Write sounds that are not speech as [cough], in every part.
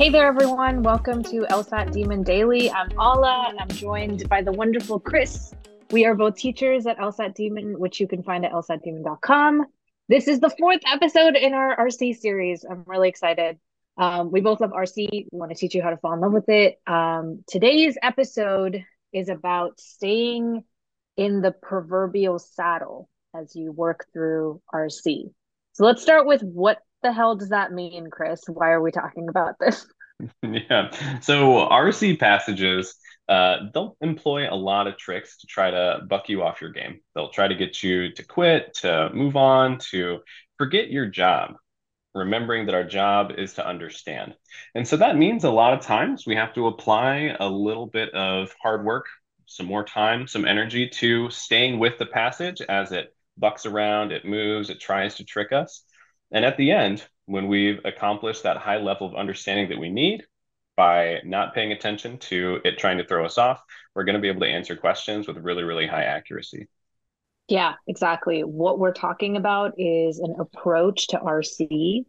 Hey there, everyone. Welcome to LSAT Demon Daily. I'm Ala. And I'm joined by the wonderful Chris. We are both teachers at LSAT Demon, which you can find at lsatdemon.com. This is the fourth episode in our RC series. I'm really excited. Um, we both love RC. We want to teach you how to fall in love with it. Um, today's episode is about staying in the proverbial saddle as you work through RC. So let's start with what the hell does that mean, Chris? Why are we talking about this? [laughs] yeah. So RC passages, uh, they'll employ a lot of tricks to try to buck you off your game. They'll try to get you to quit, to move on, to forget your job, remembering that our job is to understand. And so that means a lot of times we have to apply a little bit of hard work, some more time, some energy to staying with the passage as it bucks around, it moves, it tries to trick us. And at the end, when we've accomplished that high level of understanding that we need by not paying attention to it trying to throw us off, we're going to be able to answer questions with really, really high accuracy. Yeah, exactly. What we're talking about is an approach to RC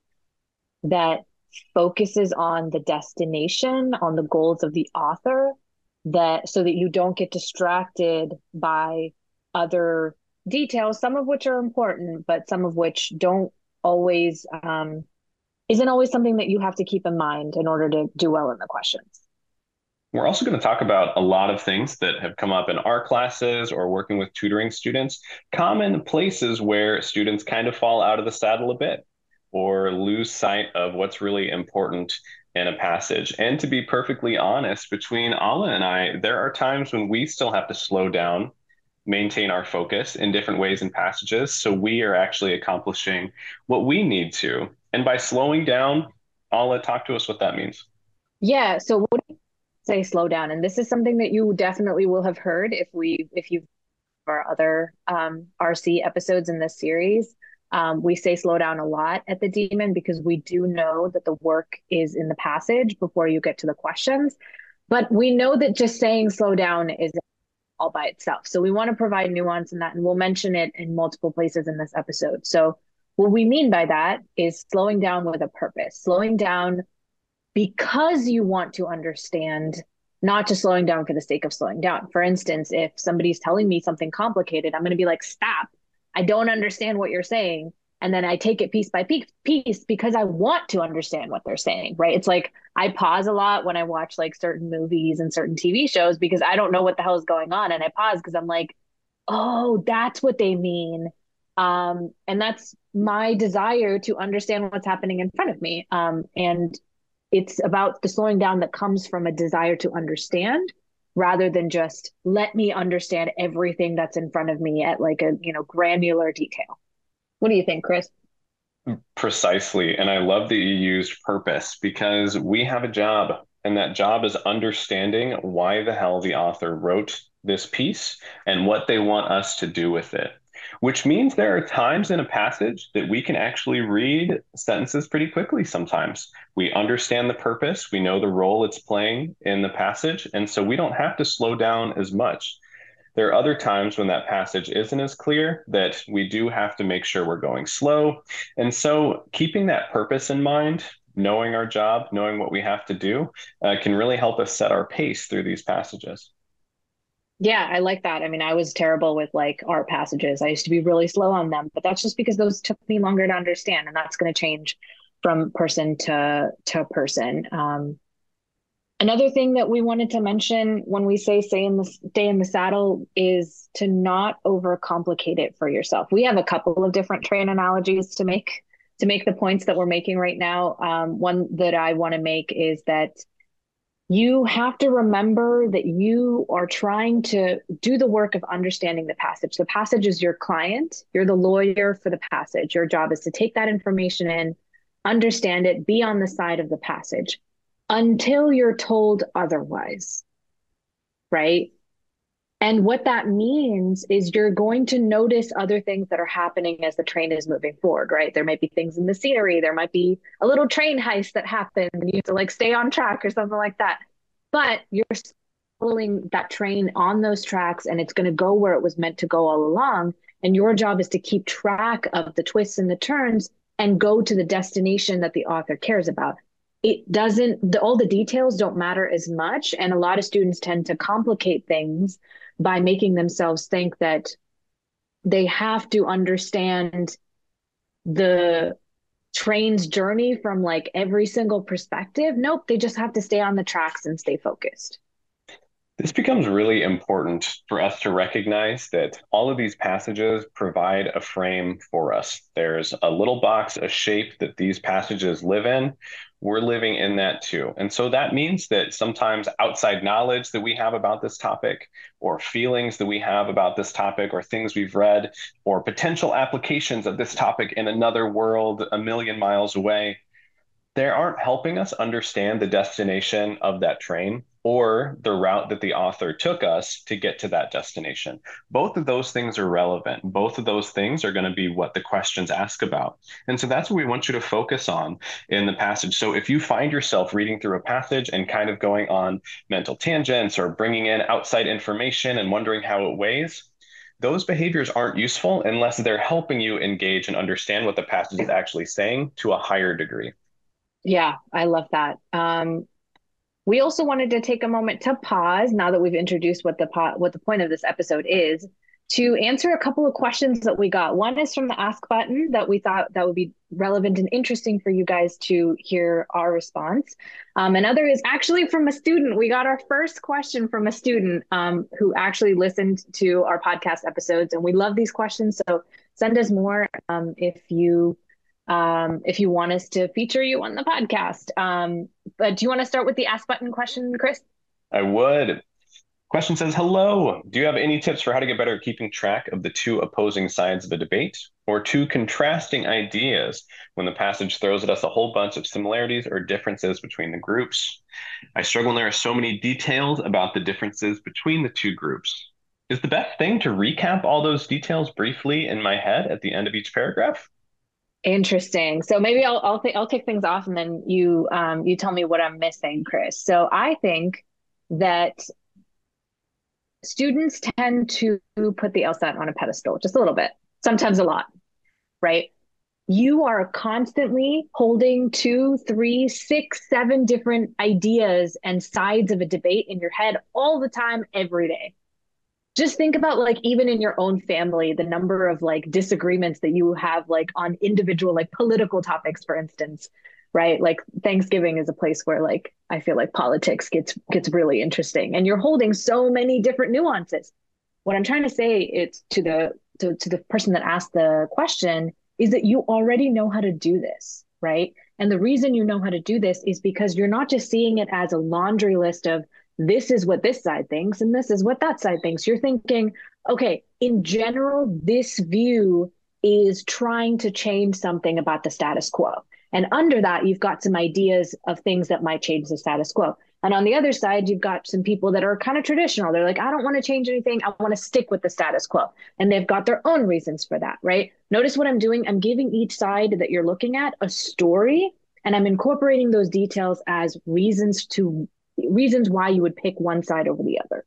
that focuses on the destination, on the goals of the author, that so that you don't get distracted by other details, some of which are important, but some of which don't always um, isn't always something that you have to keep in mind in order to do well in the questions. We're also going to talk about a lot of things that have come up in our classes or working with tutoring students, common places where students kind of fall out of the saddle a bit or lose sight of what's really important in a passage. And to be perfectly honest, between Ala and I, there are times when we still have to slow down maintain our focus in different ways and passages. So we are actually accomplishing what we need to. And by slowing down, Ala talk to us what that means. Yeah. So what say slow down? And this is something that you definitely will have heard if we if you've our other um, RC episodes in this series. Um, we say slow down a lot at the demon because we do know that the work is in the passage before you get to the questions. But we know that just saying slow down is all by itself. So we want to provide nuance in that, and we'll mention it in multiple places in this episode. So what we mean by that is slowing down with a purpose, slowing down because you want to understand, not just slowing down for the sake of slowing down. For instance, if somebody's telling me something complicated, I'm going to be like, stop. I don't understand what you're saying and then I take it piece by piece piece because I want to understand what they're saying, right? It's like I pause a lot when I watch like certain movies and certain TV shows because I don't know what the hell is going on and I pause because I'm like, "Oh, that's what they mean." Um, and that's my desire to understand what's happening in front of me. Um, and it's about the slowing down that comes from a desire to understand rather than just let me understand everything that's in front of me at like a, you know, granular detail. What do you think, Chris? Precisely. And I love that you used purpose because we have a job, and that job is understanding why the hell the author wrote this piece and what they want us to do with it. Which means there are times in a passage that we can actually read sentences pretty quickly sometimes. We understand the purpose, we know the role it's playing in the passage, and so we don't have to slow down as much. There are other times when that passage isn't as clear that we do have to make sure we're going slow. And so, keeping that purpose in mind, knowing our job, knowing what we have to do, uh, can really help us set our pace through these passages. Yeah, I like that. I mean, I was terrible with like art passages. I used to be really slow on them, but that's just because those took me longer to understand, and that's going to change from person to to person. Um, Another thing that we wanted to mention when we say stay in the stay in the saddle is to not overcomplicate it for yourself. We have a couple of different train analogies to make to make the points that we're making right now. Um, one that I want to make is that you have to remember that you are trying to do the work of understanding the passage. The passage is your client. You're the lawyer for the passage. Your job is to take that information in, understand it, be on the side of the passage until you're told otherwise. Right. And what that means is you're going to notice other things that are happening as the train is moving forward, right? There might be things in the scenery. There might be a little train heist that happens and you have to like stay on track or something like that. But you're following that train on those tracks and it's going to go where it was meant to go all along. And your job is to keep track of the twists and the turns and go to the destination that the author cares about it doesn't the, all the details don't matter as much. And a lot of students tend to complicate things by making themselves think that they have to understand the train's journey from like every single perspective. Nope they just have to stay on the tracks and stay focused this becomes really important for us to recognize that all of these passages provide a frame for us. There's a little box, a shape that these passages live in. We're living in that too. And so that means that sometimes outside knowledge that we have about this topic, or feelings that we have about this topic, or things we've read, or potential applications of this topic in another world a million miles away, they aren't helping us understand the destination of that train or the route that the author took us to get to that destination. Both of those things are relevant. Both of those things are going to be what the questions ask about. And so that's what we want you to focus on in the passage. So if you find yourself reading through a passage and kind of going on mental tangents or bringing in outside information and wondering how it weighs, those behaviors aren't useful unless they're helping you engage and understand what the passage is actually saying to a higher degree. Yeah, I love that. Um, we also wanted to take a moment to pause now that we've introduced what the po- what the point of this episode is to answer a couple of questions that we got. One is from the ask button that we thought that would be relevant and interesting for you guys to hear our response. Um, another is actually from a student. We got our first question from a student um, who actually listened to our podcast episodes, and we love these questions. So send us more um, if you um, if you want us to feature you on the podcast. Um, but do you want to start with the ask button question, Chris? I would. Question says, Hello. Do you have any tips for how to get better at keeping track of the two opposing sides of a debate or two contrasting ideas when the passage throws at us a whole bunch of similarities or differences between the groups? I struggle when there are so many details about the differences between the two groups. Is the best thing to recap all those details briefly in my head at the end of each paragraph? Interesting. So maybe I'll I'll th- I'll kick things off, and then you um you tell me what I'm missing, Chris. So I think that students tend to put the LSAT on a pedestal just a little bit, sometimes a lot, right? You are constantly holding two, three, six, seven different ideas and sides of a debate in your head all the time, every day just think about like even in your own family the number of like disagreements that you have like on individual like political topics for instance right? Like thanksgiving is a place where like i feel like politics gets gets really interesting and you're holding so many different nuances. What i'm trying to say it's to the to, to the person that asked the question is that you already know how to do this right? And the reason you know how to do this is because you're not just seeing it as a laundry list of this is what this side thinks and this is what that side thinks. You're thinking, okay, in general, this view is trying to change something about the status quo. And under that, you've got some ideas of things that might change the status quo. And on the other side, you've got some people that are kind of traditional. They're like, I don't want to change anything. I want to stick with the status quo. And they've got their own reasons for that, right? Notice what I'm doing. I'm giving each side that you're looking at a story, and I'm incorporating those details as reasons to reasons why you would pick one side over the other.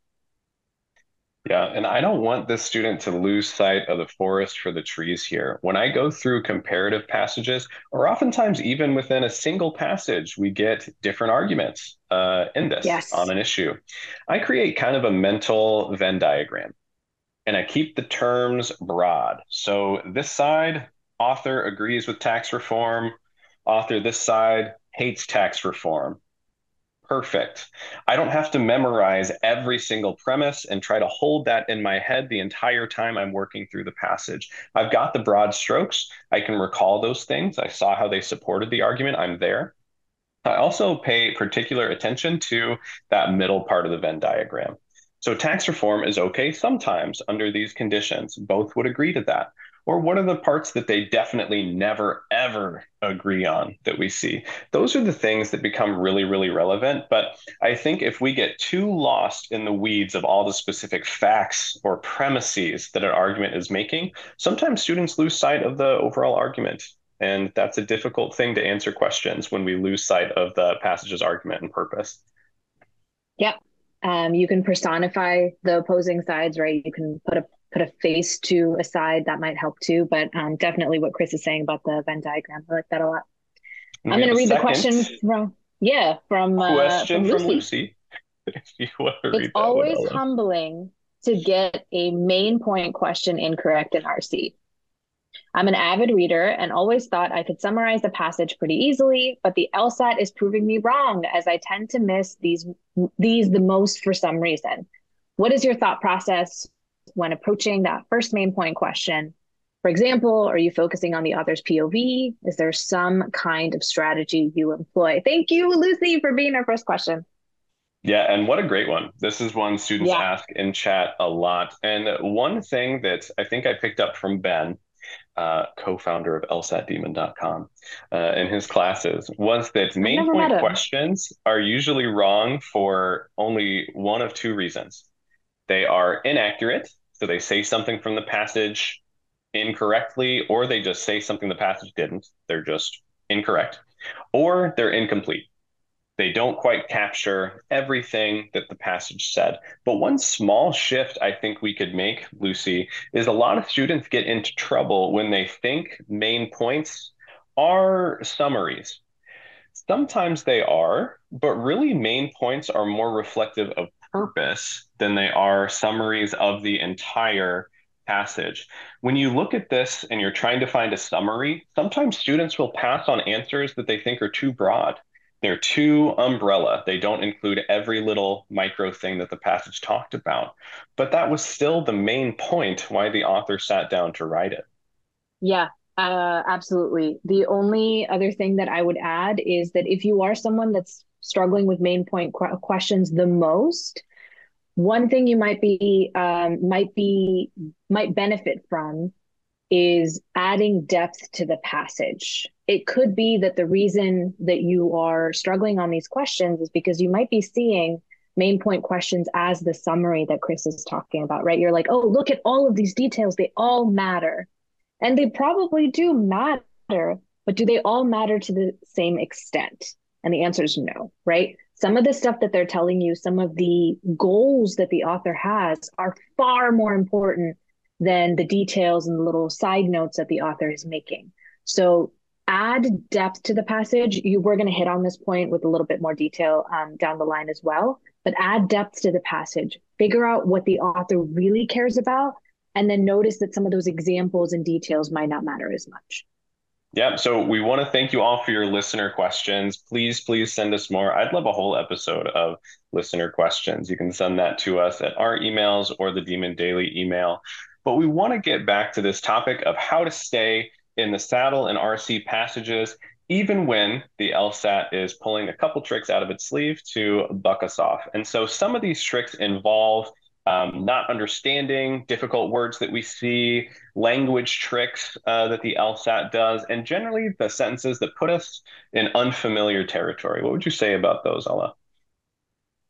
Yeah, and I don't want this student to lose sight of the forest for the trees here. When I go through comparative passages, or oftentimes even within a single passage, we get different arguments uh, in this yes. on an issue. I create kind of a mental Venn diagram and I keep the terms broad. So this side, author agrees with tax reform, author this side hates tax reform perfect. I don't have to memorize every single premise and try to hold that in my head the entire time I'm working through the passage. I've got the broad strokes. I can recall those things. I saw how they supported the argument. I'm there. I also pay particular attention to that middle part of the Venn diagram. So tax reform is okay sometimes under these conditions. Both would agree to that or what are the parts that they definitely never ever agree on that we see. Those are the things that become really really relevant. But i think if we get too lost in the weeds of all the specific facts or premises that an argument is making sometimes students lose sight of the overall argument. And that's a difficult thing to answer questions when we lose sight of the passage's argument and purpose. Yep. Um, you can personify the opposing sides right? You can put a put a face to a side that might help too. But um, definitely what Chris is saying about the Venn diagram, I like that a lot. I'm going to read second. the question from. Yeah, from uh, Question from from Lucy. Lucy. [laughs] If you want to It's one, always Ala. humbling to get a main point question incorrect in RC. I'm an avid reader and always thought I could summarize the passage pretty easily, but the LSAT is proving me wrong as I tend to miss these these the most for some reason. What is your thought process when approaching that first main point question? For example, are you focusing on the author's POV? Is there some kind of strategy you employ? Thank you, Lucy, for being our first question. Yeah, and what a great one. This is one students Yeah. ask in chat a lot. And one thing that I think I picked up from Ben, uh, co-founder of lsatdemon.com, uh, in his classes was that main point questions are usually wrong for only one of two reasons. They are inaccurate, so they say something from the passage incorrectly, or they just say something the passage didn't. They're just incorrect, or they're incomplete. They don't quite capture everything that the passage said. But one small shift I think we could make, Lucy, is a lot of students get into trouble when they think main points are summaries. Sometimes they are, but really main points are more reflective of purpose than they are summaries of the entire passage. When you look at this and you're trying to find a summary, sometimes students will pass on answers that they think are too broad. They're too umbrella. They don't include every little micro thing that the passage talked about. But that was still the main point why the author sat down to write it. Yeah, uh, absolutely. The only other thing that I would add is that if you are someone that's struggling with main point qu- questions the most, one thing you might be um, might be might benefit from is adding depth to the passage. It could be that the reason that you are struggling on these questions is because you might be seeing main point questions as the summary that Chris is talking about, right? You're like, oh, look at all of these details. They all matter. And they probably do matter, but do they all matter to the same extent? And the answer is no, right? Some of the stuff that they're telling you, some of the goals that the author has are far more important than the details and the little side notes that the author is making. So add depth to the passage. You we're going to hit on this point with a little bit more detail um, down the line as well. But add depth to the passage. Figure out what the author really cares about, and then notice that some of those examples and details might not matter as much. Yeah, so we want to thank you all for your listener questions. Please, please send us more. I'd love a whole episode of listener questions. You can send that to us at our emails or the Demon Daily email. But we want to get back to this topic of how to stay in the saddle and RC passages, even when the LSAT is pulling a couple tricks out of its sleeve to buck us off. And so some of these tricks involve um, not understanding difficult words that we see, language tricks uh, that the LSAT does, and generally the sentences that put us in unfamiliar territory. What would you say about those, Ala?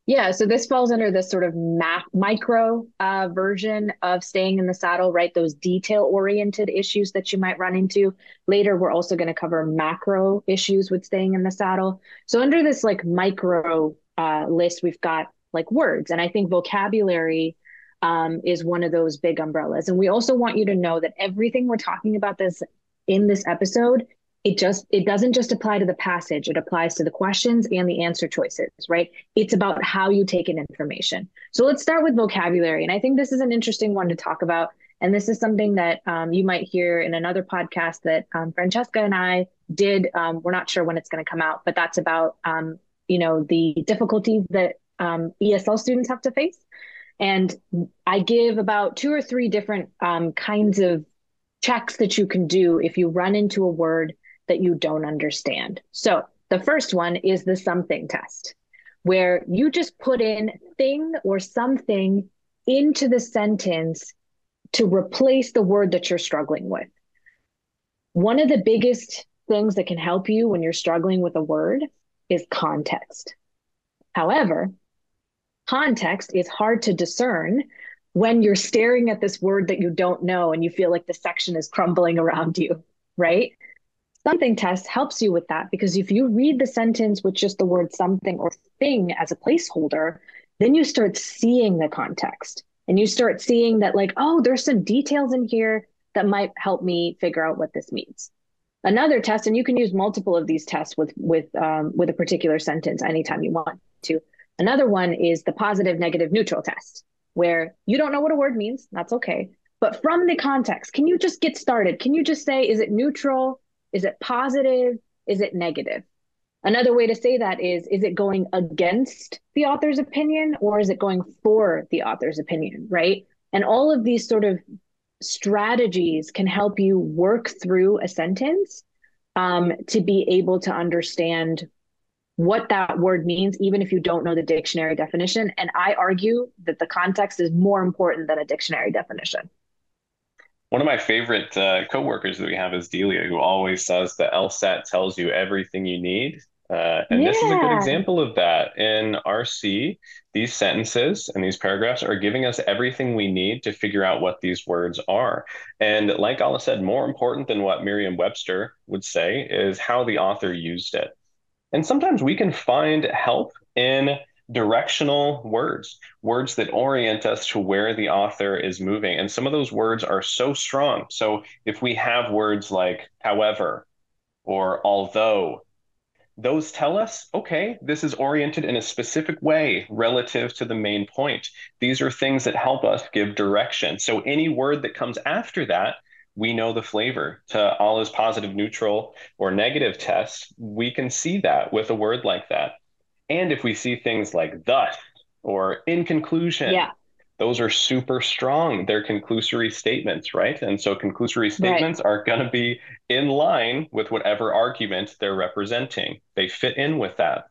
Yeah, so this falls under this sort of ma- micro uh, version of staying in the saddle, right? Those detail oriented issues that you might run into. Later, we're also going to cover macro issues with staying in the saddle. So, under this like micro uh, list, we've got like words. And I think vocabulary um, is one of those big umbrellas. And we also want you to know that everything we're talking about this in this episode it just it doesn't just apply to the passage. It applies to the questions and the answer choices right? It's about how you take in information. So let's start with vocabulary. And i think this is an interesting one to talk about. And this is something that um, you might hear in another podcast that um, francesca and i did. Um, we're not sure when it's going to come out but that's about um, you know the difficulties that um, esl students have to face and i give about two or three different um, kinds of checks that you can do if you run into a word that you don't understand. So the first one is the something test, where you just put in thing or something into the sentence to replace the word that you're struggling with. One of the biggest things that can help you when you're struggling with a word is context. However, context is hard to discern when you're staring at this word that you don't know and you feel like the section is crumbling around you, right? Something test helps you with that because if you read the sentence with just the word something or thing as a placeholder, then you start seeing the context and you start seeing that, like, oh, there's some details in here that might help me figure out what this means. Another test, and you can use multiple of these tests with with um, with a particular sentence anytime you want to. Another one is the positive, negative, neutral test, where you don't know what a word means. That's okay. But from the context, can you just get started? Can you just say, is it neutral? Is it positive? Is it negative? Another way to say that is, is it going against the author's opinion or is it going for the author's opinion, right? And all of these sort of strategies can help you work through a sentence um, to be able to understand what that word means, even if you don't know the dictionary definition. And I argue that the context is more important than a dictionary definition. One of my favorite uh, coworkers that we have is Delia, who always says that LSAT tells you everything you need. Uh, and yeah. this is a good example of that. In RC, these sentences and these paragraphs are giving us everything we need to figure out what these words are. And like Ala said, more important than what Merriam Webster would say is how the author used it. And sometimes we can find help in directional words, words that orient us to where the author is moving. And some of those words are so strong. So if we have words like however or although, those tell us, okay, this is oriented in a specific way relative to the main point. These are things that help us give direction. So any word that comes after that we know the flavor to all Ala's positive, neutral, or negative test. We can see that with a word like that. And if we see things like thus or in conclusion, yeah. those are super strong. They're conclusory statements, right? And so conclusory statements right. are going to be in line with whatever argument they're representing. They fit in with that.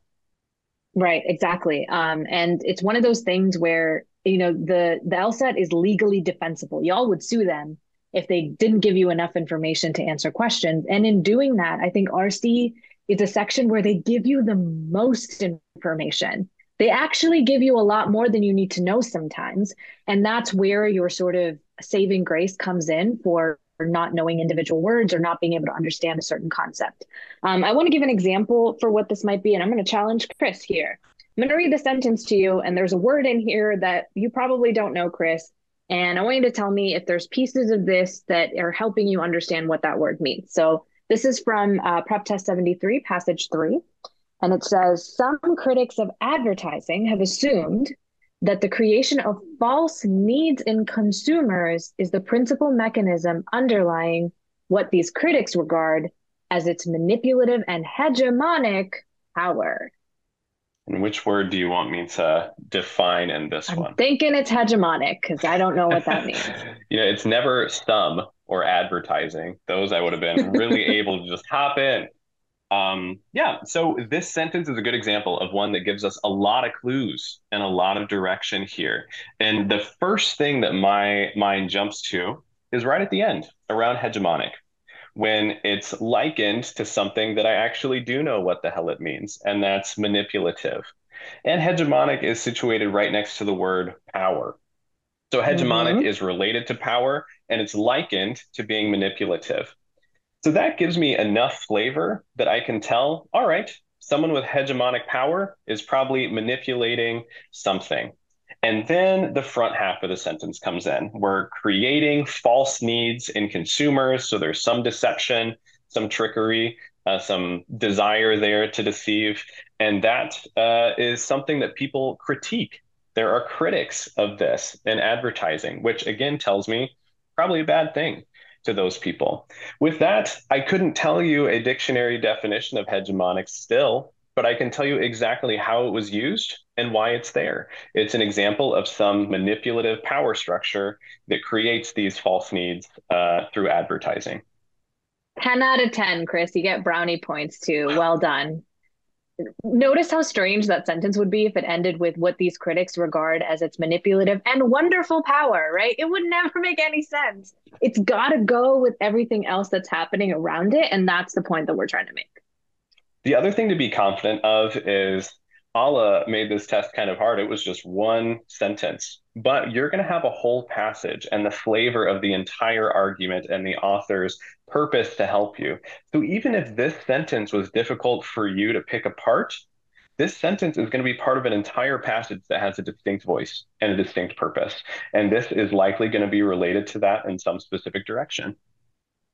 Right, exactly. Um, and it's one of those things where you know the the LSAT is legally defensible. Y'all would sue them if they didn't give you enough information to answer questions. And in doing that, I think RC is a section where they give you the most information. They actually give you a lot more than you need to know sometimes. And that's where your sort of saving grace comes in for not knowing individual words or not being able to understand a certain concept. Um, I want to give an example for what this might be, and I'm going to challenge Chris here. I'm going to read the sentence to you, and there's a word in here that you probably don't know, Chris. And I want you to tell me if there's pieces of this that are helping you understand what that word means. So this is from uh, Prep Test 73, passage three. And it says Some critics of advertising have assumed that the creation of false needs in consumers is the principal mechanism underlying what these critics regard as its manipulative and hegemonic power. And which word do you want me to define in this I'm one? Thinking it's hegemonic because I don't know what that [laughs] means. you know, it's never some or advertising. Those I would have been really [laughs] able to just hop in. Um, yeah, so this sentence is a good example of one that gives us a lot of clues and a lot of direction here. And the first thing that my mind jumps to is right at the end around hegemonic when it's likened to something that I actually do know what the hell it means, and that's manipulative. And hegemonic is situated right next to the word power. So hegemonic mm-hmm. is related to power and it's likened to being manipulative. So that gives me enough flavor that I can tell, all right, someone with hegemonic power is probably manipulating something. And then the front half of the sentence comes in. We're creating false needs in consumers. So there's some deception, some trickery, uh, some desire there to deceive. And that uh, is something that people critique. There are critics of this in advertising, which again tells me probably a bad thing to those people. With that, I couldn't tell you a dictionary definition of hegemonic still, but I can tell you exactly how it was used and why it's there. It's an example of some manipulative power structure that creates these false needs uh, through advertising. 10 out of 10, Chris. You get brownie points too. Well done. Notice how strange that sentence would be if it ended with what these critics regard as its manipulative and wonderful power, right? It would never make any sense. It's got to go with everything else that's happening around it. And that's the point that we're trying to make. The other thing to be confident of is Ala made this test kind of hard. It was just one sentence, but you're going to have a whole passage and the flavor of the entire argument and the author's purpose to help you. So even if this sentence was difficult for you to pick apart, this sentence is going to be part of an entire passage that has a distinct voice and a distinct purpose. And this is likely going to be related to that in some specific direction.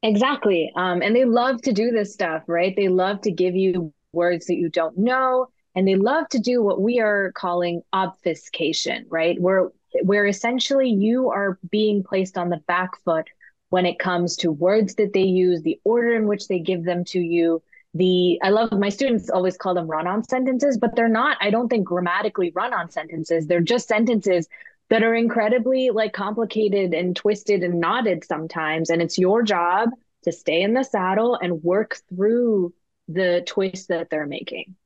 Exactly. Um, and they love to do this stuff, right? They love to give you words that you don't know, and they love to do what we are calling obfuscation, right? Where where essentially you are being placed on the back foot when it comes to words that they use, the order in which they give them to you. The I love my students always call them run-on sentences, but they're not, I don't think grammatically run-on sentences. They're just sentences that are incredibly like complicated and twisted and knotted sometimes. And it's your job to stay in the saddle and work through the twist that they're making.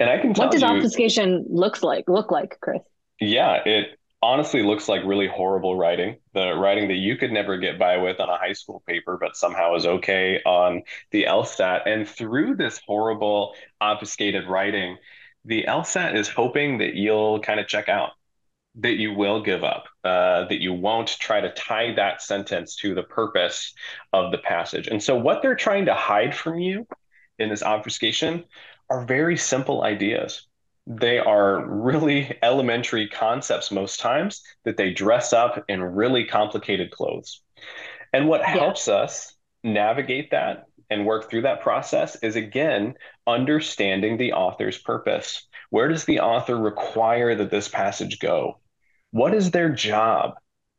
And I can tell what does you, obfuscation looks like look like, Chris? Yeah, it honestly looks like really horrible writing. The writing that you could never get by with on a high school paper, but somehow is okay on the LSAT. And through this horrible obfuscated writing, the LSAT is hoping that you'll kind of check out that you will give up, uh, that you won't try to tie that sentence to the purpose of the passage. And so, what they're trying to hide from you in this obfuscation are very simple ideas. They are really elementary concepts most times that they dress up in really complicated clothes. And what yeah. helps us navigate that and work through that process is again understanding the author's purpose. Where does the author require that this passage go? What is their job?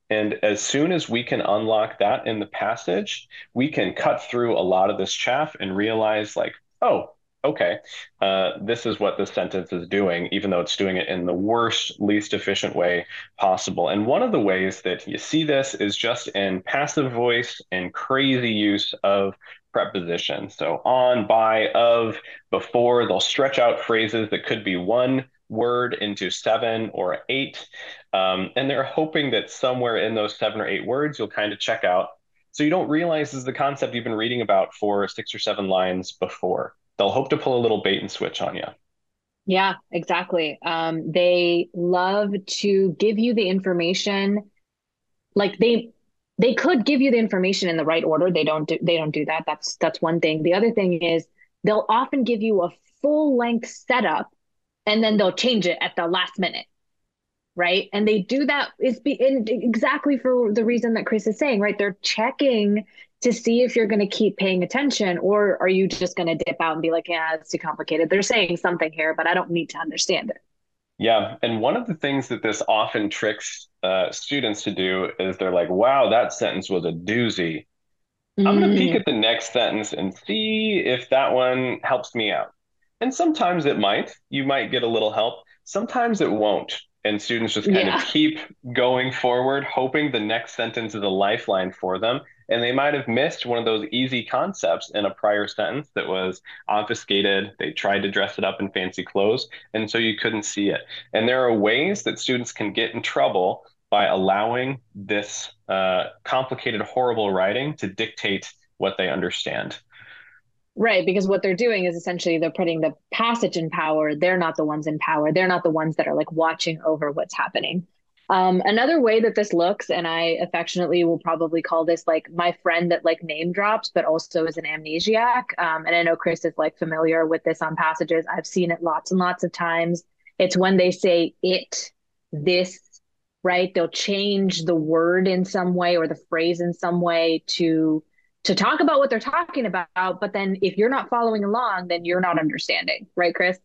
And as soon as we can unlock that in the passage, we can cut through a lot of this chaff and realize, like, oh, okay, uh, this is what this sentence is doing, even though it's doing it in the worst, least efficient way possible. And one of the ways that you see this is just in passive voice and crazy use of prepositions. So on, by, of, before, they'll stretch out phrases that could be one word into seven or eight. Um, and they're hoping that somewhere in those seven or eight words, you'll kind of check out. So you don't realize this is the concept you've been reading about for six or seven lines before. They'll hope to pull a little bait and switch on you. Yeah, exactly. Um, they love to give you the information. Like they they could give you the information in the right order. They don't do they don't do that. That's that's one thing. The other thing is they'll often give you a full length setup and then they'll change it at the last minute right and they do that is be exactly for the reason that chris is saying right they're checking to see if you're going to keep paying attention or are you just going to dip out and be like yeah it's too complicated they're saying something here but i don't need to understand it yeah and one of the things that this often tricks uh, students to do is they're like wow that sentence was a doozy mm. i'm going to peek at the next sentence and see if that one helps me out and sometimes it might. You might get a little help. Sometimes it won't. And students just kind yeah. of keep going forward, hoping the next sentence is a lifeline for them. And they might have missed one of those easy concepts in a prior sentence that was obfuscated. They tried to dress it up in fancy clothes. And so you couldn't see it. And there are ways that students can get in trouble by allowing this uh, complicated, horrible writing to dictate what they understand. Right, because what they're doing is essentially they're putting the passage in power. They're not the ones in power. They're not the ones that are like watching over what's happening. Um, another way that this looks, and I affectionately will probably call this like my friend that like name drops, but also is an amnesiac. Um, and I know Chris is like familiar with this on passages. I've seen it lots and lots of times. It's when they say it, this, right? They'll change the word in some way or the phrase in some way to to talk about what they're talking about but then if you're not following along then you're not understanding right chris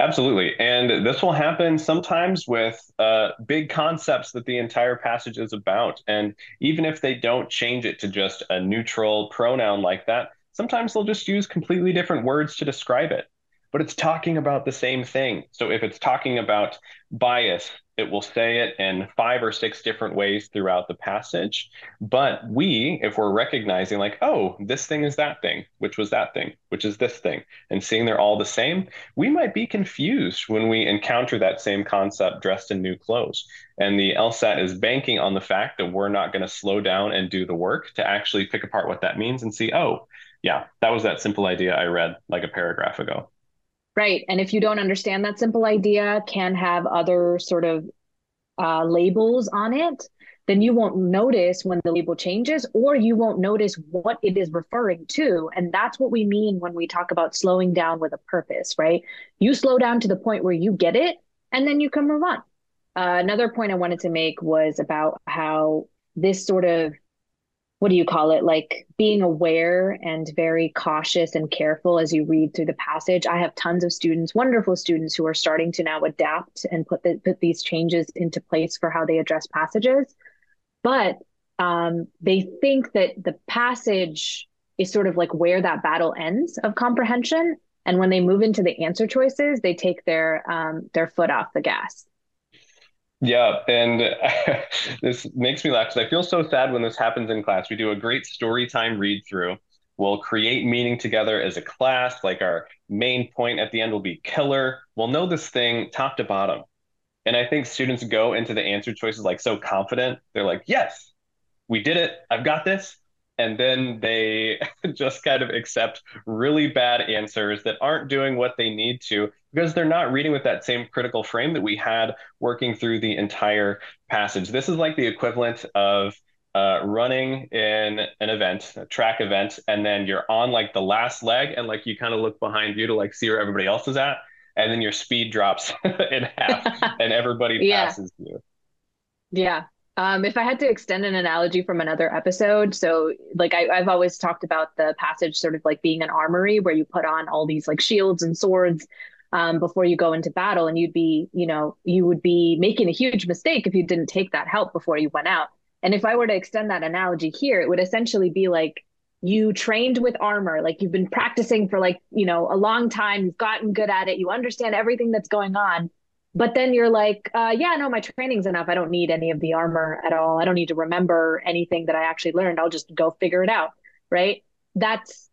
absolutely. And this will happen sometimes with uh, big concepts that the entire passage is about. And even if they don't change it to just a neutral pronoun like that sometimes they'll just use completely different words to describe it. But it's talking about the same thing. So if it's talking about bias it will say it in five or six different ways throughout the passage. But we, if we're recognizing, like, oh, this thing is that thing, which was that thing, which is this thing, and seeing they're all the same, we might be confused when we encounter that same concept dressed in new clothes. And the LSAT is banking on the fact that we're not going to slow down and do the work to actually pick apart what that means and see, oh, yeah, that was that simple idea I read like a paragraph ago. Right. And if you don't understand that simple idea, can have other sort of uh, labels on it, then you won't notice when the label changes or you won't notice what it is referring to. And that's what we mean when we talk about slowing down with a purpose, right? You slow down to the point where you get it and then you can move on. Uh, another point I wanted to make was about how this sort of what do you call it? Like being aware and very cautious and careful as you read through the passage. I have tons of students, wonderful students, who are starting to now adapt and put the, put these changes into place for how they address passages. But um, they think that the passage is sort of like where that battle ends of comprehension. And when they move into the answer choices, they take their um, their foot off the gas. Yeah, and [laughs] this makes me laugh because I feel so sad when this happens in class. We do a great story time read through. We'll create meaning together as a class. Like our main point at the end will be killer. We'll know this thing top to bottom. And I think students go into the answer choices like so confident. They're like, yes, we did it. I've got this and then they [laughs] just kind of accept really bad answers that aren't doing what they need to because they're not reading with that same critical frame that we had working through the entire passage. This is like the equivalent of uh, running in an event, a track event, and then you're on like the last leg, and like you kind of look behind you to like see where everybody else is at, and then your speed drops [laughs] in half, [laughs] and everybody yeah. passes you. Yeah, um, if I had to extend an analogy from another episode, so like I, have always talked about the passage sort of like being an armory where you put on all these like shields and swords um, before you go into battle, and you'd be, you know, you would be making a huge mistake if you didn't take that help before you went out. And if I were to extend that analogy here, it would essentially be like you trained with armor, like you've been practicing for like, you know, a long time, you've gotten good at it, you understand everything that's going on but then you're like uh, yeah no my training's enough. I don't need any of the armor at all. I don't need to remember anything that i actually learned. I'll just go figure it out right? That's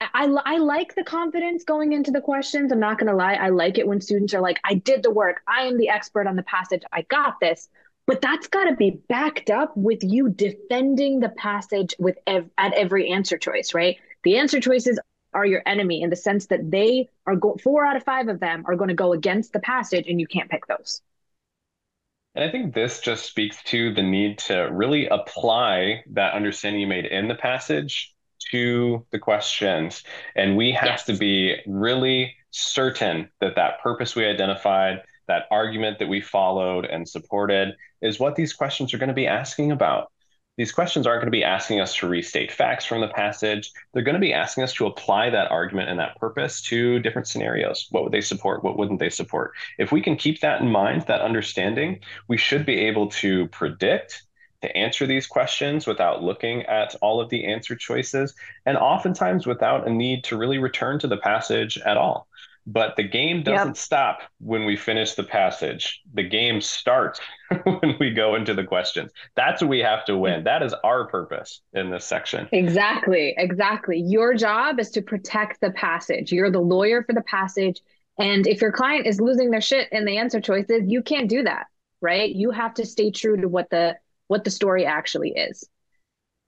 I, I like the confidence going into the questions. I'm not going to lie. I like it when students are like i did the work. I am the expert on the passage. I got this. But that's got to be backed up with you defending the passage with ev- at every answer choice right? The answer choices are your enemy in the sense that they are go- four out of five of them are going to go against the passage and you can't pick those. And I think this just speaks to the need to really apply that understanding you made in the passage to the questions. And we have yes. to be really certain that that purpose we identified, that argument that we followed and supported, is what these questions are going to be asking about. These questions aren't going to be asking us to restate facts from the passage. They're going to be asking us to apply that argument and that purpose to different scenarios. What would they support? What wouldn't they support? If we can keep that in mind, that understanding, we should be able to predict to answer these questions without looking at all of the answer choices, and oftentimes without a need to really return to the passage at all. But the game doesn't yep. stop when we finish the passage. The game starts [laughs] when we go into the questions. That's what we have to win. That is our purpose in this section. Exactly. Exactly. Your job is to protect the passage. You're the lawyer for the passage. And if your client is losing their shit in the answer choices, you can't do that, right? You have to stay true to what the what the story actually is.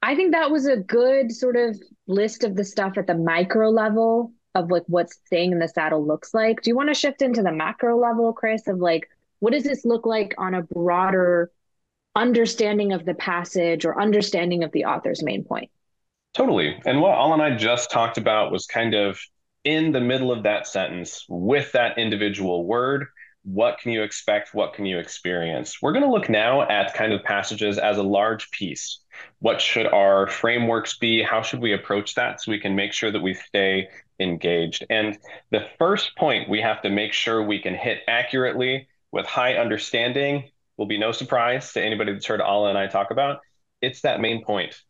I think that was a good sort of list of the stuff at the micro level of like what staying in the saddle looks like. Do you want to shift into the macro level, Chris, of like what does this look like on a broader understanding of the passage or understanding of the author's main point? Totally. And what Al and I just talked about was kind of in the middle of that sentence with that individual word. What can you expect? What can you experience? We're going to look now at kind of passages as a large piece. What should our frameworks be? How should we approach that so we can make sure that we stay engaged. And the first point we have to make sure we can hit accurately with high understanding will be no surprise to anybody that's heard Ala and I talk about. It's that main point.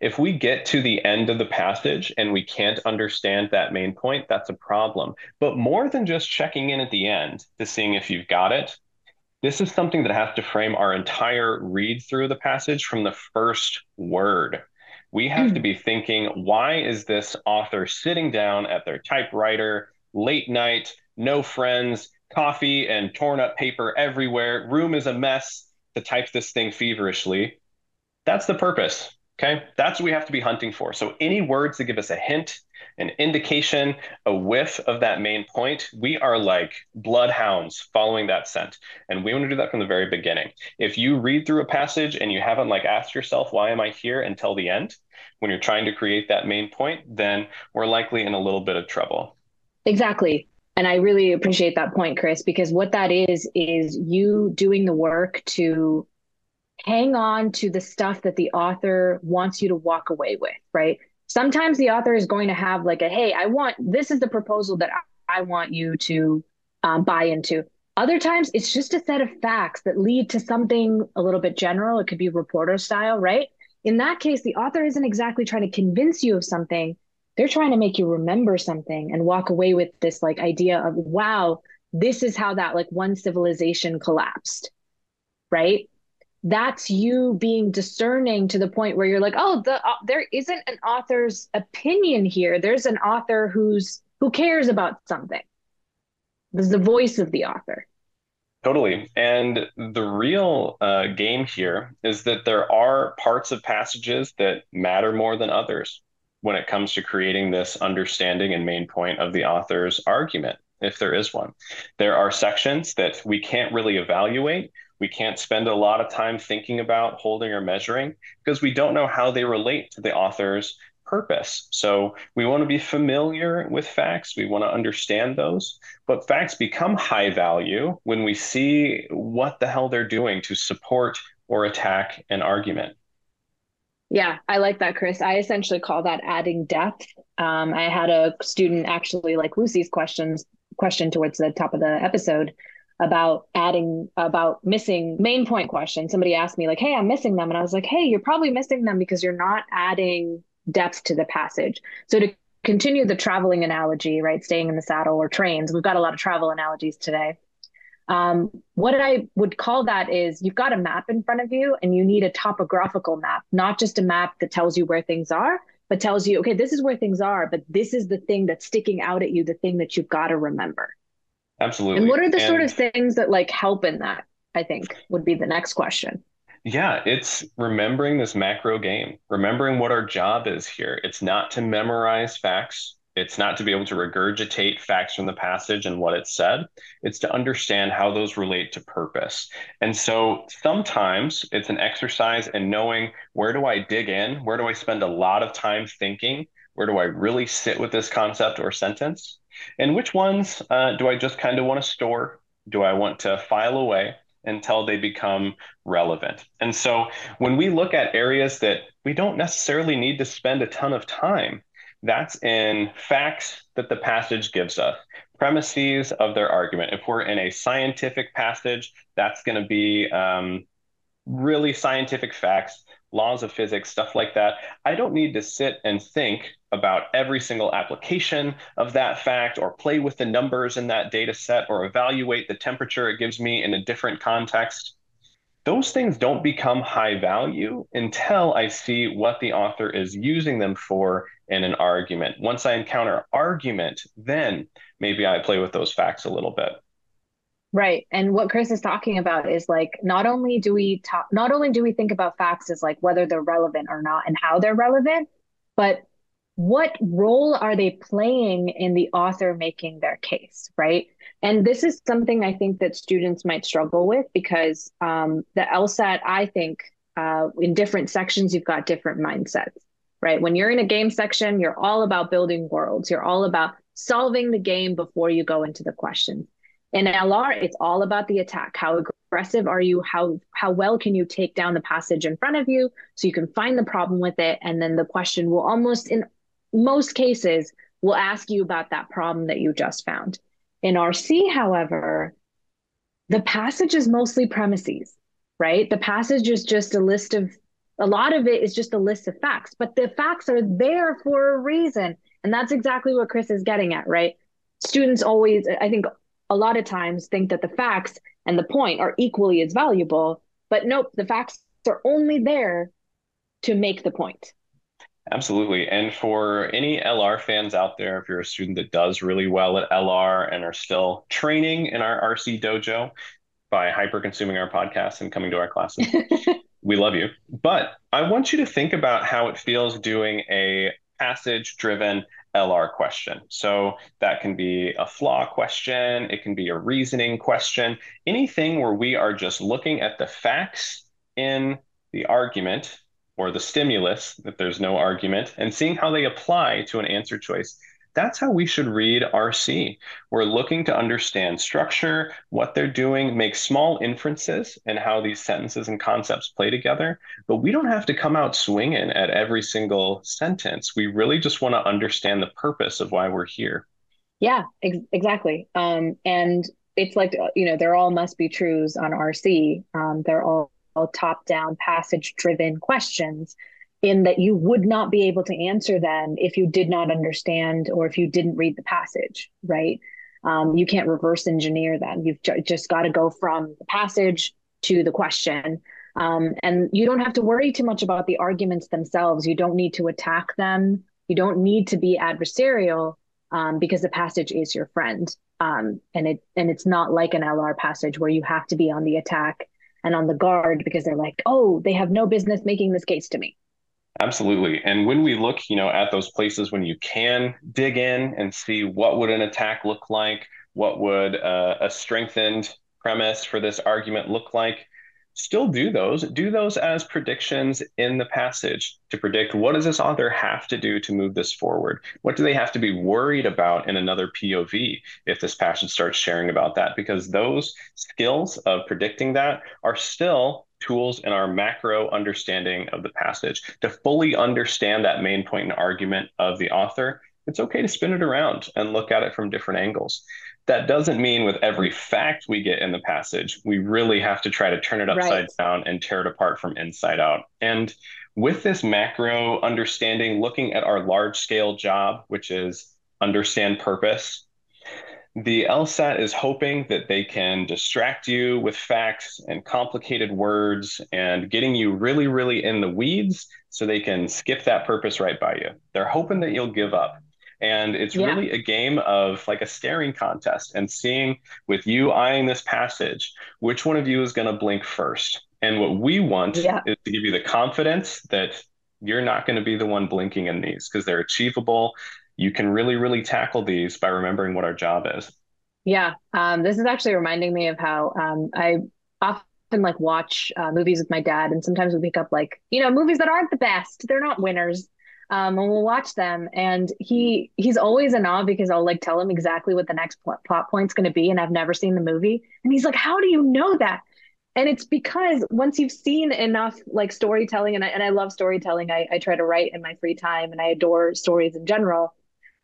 If we get to the end of the passage and we can't understand that main point, that's a problem. But more than just checking in at the end to seeing if you've got it, this is something that has to frame our entire read through the passage from the first word we have to hmm. be thinking why is this author sitting down at their typewriter late night no friends coffee and torn up paper everywhere room is a mess to type this thing feverishly that's the purpose okay that's what we have to be hunting for so any words that give us a hint an indication, a whiff of that main point, we are like bloodhounds following that scent. And we want to do that from the very beginning. If you read through a passage and you haven't like asked yourself, why am I here until the end, when you're trying to create that main point, then we're likely in a little bit of trouble. Exactly. And I really appreciate that point, Chris, because what that is, is you doing the work to hang on to the stuff that the author wants you to walk away with, right? Sometimes the author is going to have like a, hey, I want this is the proposal that I, want you to um, buy into. Other times it's just a set of facts that lead to something a little bit general. It could be reporter style, right? In that case, the author isn't exactly trying to convince you of something. They're trying to make you remember something and walk away with this like idea of, wow, this is how that like one civilization collapsed, right? That's you being discerning to the point where you're like oh the uh, there isn't an author's opinion here. There's an author who's who cares about something. There's the voice of the author. Totally. And the real uh, game here is that there are parts of passages that matter more than others when it comes to creating this understanding and main point of the author's argument if there is one. There are sections that we can't really evaluate we can't spend a lot of time thinking about holding or measuring because we don't know how they relate to the author's purpose. So we want to be familiar with facts, we want to understand those, but facts become high value when we see what the hell they're doing to support or attack an argument. Yeah, I like that, Chris. I essentially call that adding depth. Um, I had a student actually like Lucy's questions question towards the top of the episode about adding about missing main point questions. Somebody asked me like, "Hey, I'm missing them," and I was like, "Hey, you're probably missing them because you're not adding depth to the passage." So to continue the traveling analogy, right, staying in the saddle or trains, we've got a lot of travel analogies today. Um, what I would call that is you've got a map in front of you and you need a topographical map, not just a map that tells you where things are, but tells you, okay, this is where things are, but this is the thing that's sticking out at you, the thing that you've got to remember. Absolutely. And what are the and, sort of things that like help in that? I think would be the next question. Yeah, it's remembering this macro game, remembering what our job is here. It's not to memorize facts. It's not to be able to regurgitate facts from the passage and what it said. It's to understand how those relate to purpose. And so sometimes it's an exercise in knowing where do I dig in? Where do I spend a lot of time thinking? Where do I really sit with this concept or sentence? And which ones uh, do I just kind of want to store? Do I want to file away until they become relevant? And so when we look at areas that we don't necessarily need to spend a ton of time, that's in facts that the passage gives us, premises of their argument. If we're in a scientific passage, that's going to be um, really scientific facts laws of physics, stuff like that. I don't need to sit and think about every single application of that fact or play with the numbers in that data set or evaluate the temperature it gives me in a different context. Those things don't become high value until I see what the author is using them for in an argument. Once I encounter argument, then maybe I play with those facts a little bit. Right. And what Chris is talking about is like not only do we talk not only do we think about facts as like whether they're relevant or not and how they're relevant, but what role are they playing in the author making their case, right? And this is something I think that students might struggle with because um, the LSAT, I think, uh, in different sections, you've got different mindsets, right? When you're in a game section, you're all about building worlds. You're all about solving the game before you go into the questions in LR, it's all about the attack. How aggressive are you? How how well can you take down the passage in front of you so you can find the problem with it? And then the question will almost in most cases will ask you about that problem that you just found. In RC, however, the passage is mostly premises, right? The passage is just a list of a lot of it is just a list of facts, but the facts are there for a reason. And that's exactly what Chris is getting at, right? Students always, I think a lot of times think that the facts and the point are equally as valuable, but nope, the facts are only there to make the point. Absolutely. And for any LR fans out there, if you're a student that does really well at LR and are still training in our RC dojo by hyper consuming our podcast and coming to our classes, [laughs] we love you. But I want you to think about how it feels doing a passage driven LR question. So that can be a flaw question, it can be a reasoning question, anything where we are just looking at the facts in the argument or the stimulus, if there's no argument, and seeing how they apply to an answer choice. That's how we should read RC. We're looking to understand structure, what they're doing, make small inferences and how these sentences and concepts play together. But we don't have to come out swinging at every single sentence. We really just want to understand the purpose of why we're here. Yeah, ex- exactly. Um, and it's like, you know, they're all must be truths on RC. Um, they're all, all top down passage driven questions in that you would not be able to answer them if you did not understand or if you didn't read the passage, right? Um, you can't reverse engineer them. You've ju- just got to go from the passage to the question. Um, and you don't have to worry too much about the arguments themselves. You don't need to attack them. You don't need to be adversarial um, because the passage is your friend. Um, and it and it's not like an LR passage where you have to be on the attack and on the guard because they're like, oh, they have no business making this case to me. Absolutely. And when we look, you know, at those places when you can dig in and see what would an attack look like, what would uh, a strengthened premise for this argument look like, still do those. Do those as predictions in the passage to predict what does this author have to do to move this forward? What do they have to be worried about in another POV if this passage starts sharing about that? Because those skills of predicting that are still tools and our macro understanding of the passage. To fully understand that main point and argument of the author, it's okay to spin it around and look at it from different angles. That doesn't mean with every fact we get in the passage, we really have to try to turn it upside right. down and tear it apart from inside out. And with this macro understanding, looking at our large scale job, which is understand purpose, the LSAT is hoping that they can distract you with facts and complicated words and getting you really, really in the weeds so they can skip that purpose right by you. They're hoping that you'll give up. And it's yeah. really a game of like a staring contest and seeing with you eyeing this passage, which one of you is going to blink first. And what we want yeah. is to give you the confidence that you're not going to be the one blinking in these because they're achievable you can really, really tackle these by remembering what our job is. Yeah. Um, this is actually reminding me of how um, I often like watch uh, movies with my dad, and sometimes we pick up like, you know, movies that aren't the best. They're not winners. Um, and we'll watch them and he he's always in awe because I'll like tell him exactly what the next pl- plot point's going to be and I've never seen the movie and he's like how do you know that and it's because once you've seen enough like storytelling and I, and I love storytelling I, I try to write in my free time and I adore stories in general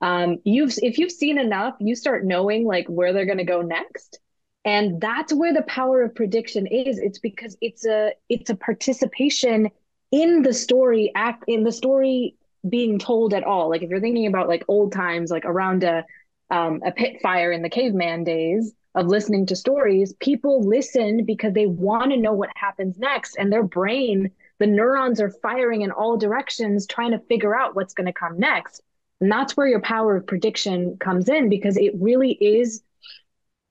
um, you've if you've seen enough, you start knowing like where they're going to go next, and that's where the power of prediction is. It's because it's a it's a participation in the story act in the story being told at all. Like if you're thinking about like old times, like around a um, a pit fire in the caveman days of listening to stories, people listen because they want to know what happens next, and their brain, the neurons are firing in all directions, trying to figure out what's going to come next. And that's where your power of prediction comes in because it really is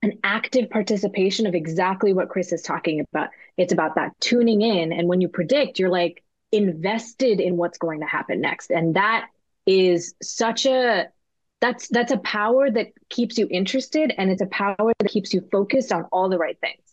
an active participation of exactly what Chris is talking about. It's about that tuning in. And when you predict, you're like invested in what's going to happen next. And that is such a that's that's a power that keeps you interested and it's a power that keeps you focused on all the right things.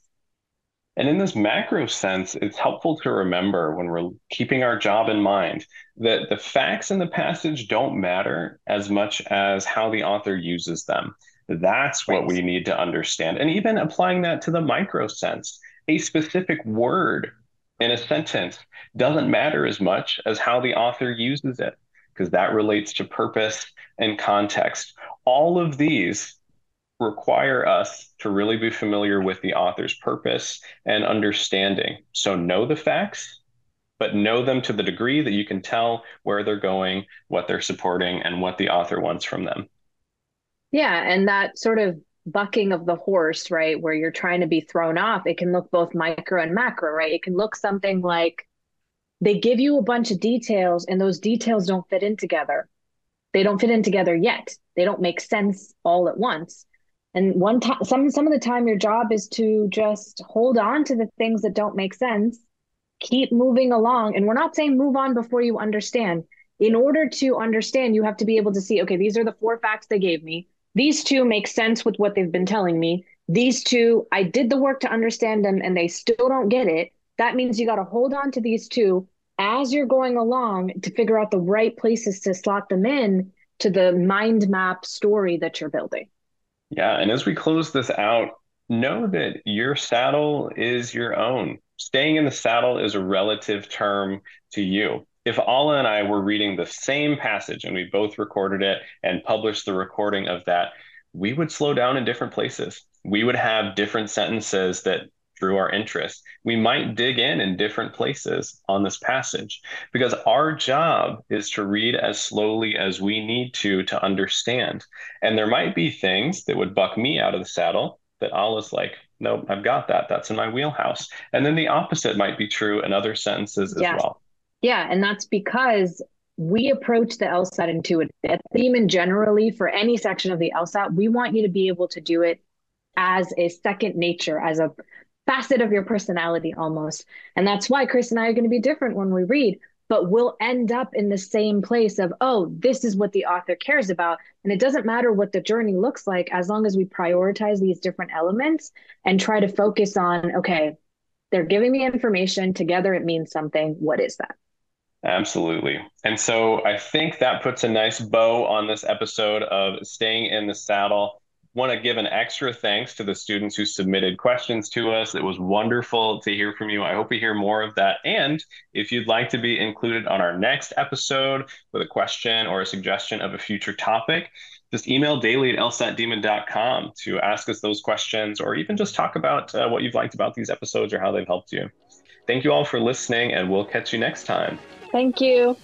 And in this macro sense, it's helpful to remember when we're keeping our job in mind that the facts in the passage don't matter as much as how the author uses them. That's what we need to understand. And even applying that to the micro sense, a specific word in a sentence doesn't matter as much as how the author uses it, because that relates to purpose and context. All of these require us to really be familiar with the author's purpose and understanding. So, know the facts, but know them to the degree that you can tell where they're going, what they're supporting, and what the author wants from them. Yeah. And that sort of bucking of the horse, right, where you're trying to be thrown off, it can look both micro and macro, right? It can look something like they give you a bunch of details and those details don't fit in together. They don't fit in together yet. They don't make sense all at once. And one time, some some of the time, your job is to just hold on to the things that don't make sense, keep moving along. And we're not saying move on before you understand. In order to understand, you have to be able to see, okay, these are the four facts they gave me. These two make sense with what they've been telling me. These two, I did the work to understand them, and they still don't get it. That means you got to hold on to these two as you're going along to figure out the right places to slot them in to the mind map story that you're building. Yeah. And as we close this out, know that your saddle is your own. Staying in the saddle is a relative term to you. If Ala and I were reading the same passage and we both recorded it and published the recording of that, we would slow down in different places. We would have different sentences that drew our interest. We might dig in in different places on this passage because our job is to read as slowly as we need to to understand. And there might be things that would buck me out of the saddle that Ala's like, nope, I've got that. That's in my wheelhouse. And then the opposite might be true in other sentences as yeah. well. Yeah. And that's because we approach the LSAT intuitive theme and generally for any section of the LSAT, we want you to be able to do it as a second nature, as a facet of your personality almost. And that's why Chris and I are going to be different when we read, but we'll end up in the same place of, oh, this is what the author cares about. And it doesn't matter what the journey looks like as long as we prioritize these different elements and try to focus on, okay, they're giving me information. Together it means something. What is that? Absolutely. And so I think that puts a nice bow on this episode of Staying in the Saddle want to give an extra thanks to the students who submitted questions to us. It was wonderful to hear from you. I hope we hear more of that. And if you'd like to be included on our next episode with a question or a suggestion of a future topic, just email daily at lsatdemon.com to ask us those questions or even just talk about uh, what you've liked about these episodes or how they've helped you. Thank you all for listening, and we'll catch you next time. Thank you.